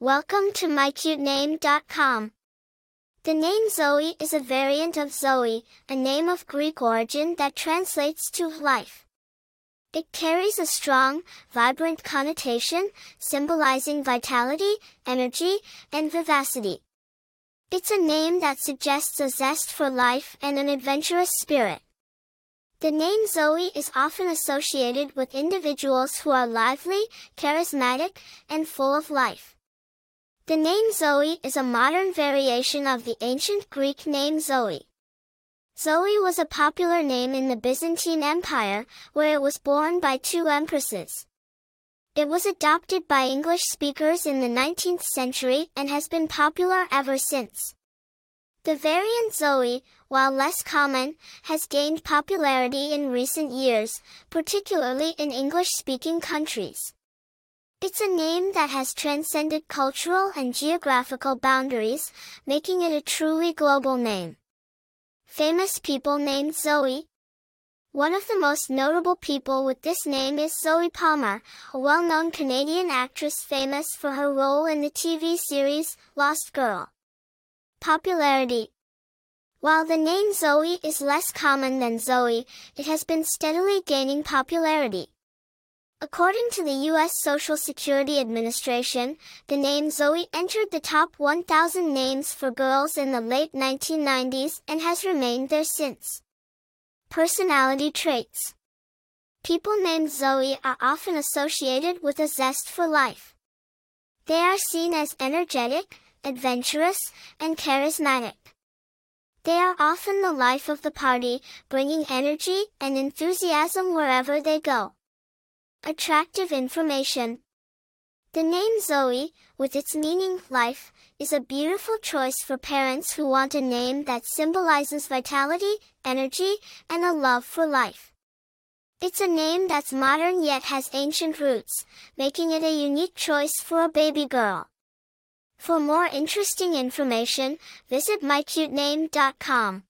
Welcome to mycutename.com. The name Zoie is a variant of Zoe, a name of Greek origin that translates to life. It carries a strong, vibrant connotation, symbolizing vitality, energy, and vivacity. It's a name that suggests a zest for life and an adventurous spirit. The name Zoie is often associated with individuals who are lively, charismatic, and full of life. The name Zoie is a modern variation of the ancient Greek name Zoe. Zoe was a popular name in the Byzantine Empire, where it was borne by two empresses. It was adopted by English speakers in the 19th century and has been popular ever since. The variant Zoie, while less common, has gained popularity in recent years, particularly in English-speaking countries. It's a name that has transcended cultural and geographical boundaries, making it a truly global name. Famous people named Zoie. One of the most notable people with this name is Zoie Palmer, a well-known Canadian actress famous for her role in the TV series Lost Girl. Popularity While the name Zoie is less common than Zoe, it has been steadily gaining popularity. According to the U.S. Social Security Administration, the name Zoie entered the top 1,000 names for girls in the late 1990s and has remained there since. Personality traits People named Zoie are often associated with a zest for life. They are seen as energetic, adventurous, and charismatic. They are often the life of the party, bringing energy and enthusiasm wherever they go. Attractive information. The name Zoie, with its meaning life, is a beautiful choice for parents who want a name that symbolizes vitality, energy, and a love for life. It's a name that's modern yet has ancient roots, making it a unique choice for a baby girl. For more interesting information, visit mycutename.com.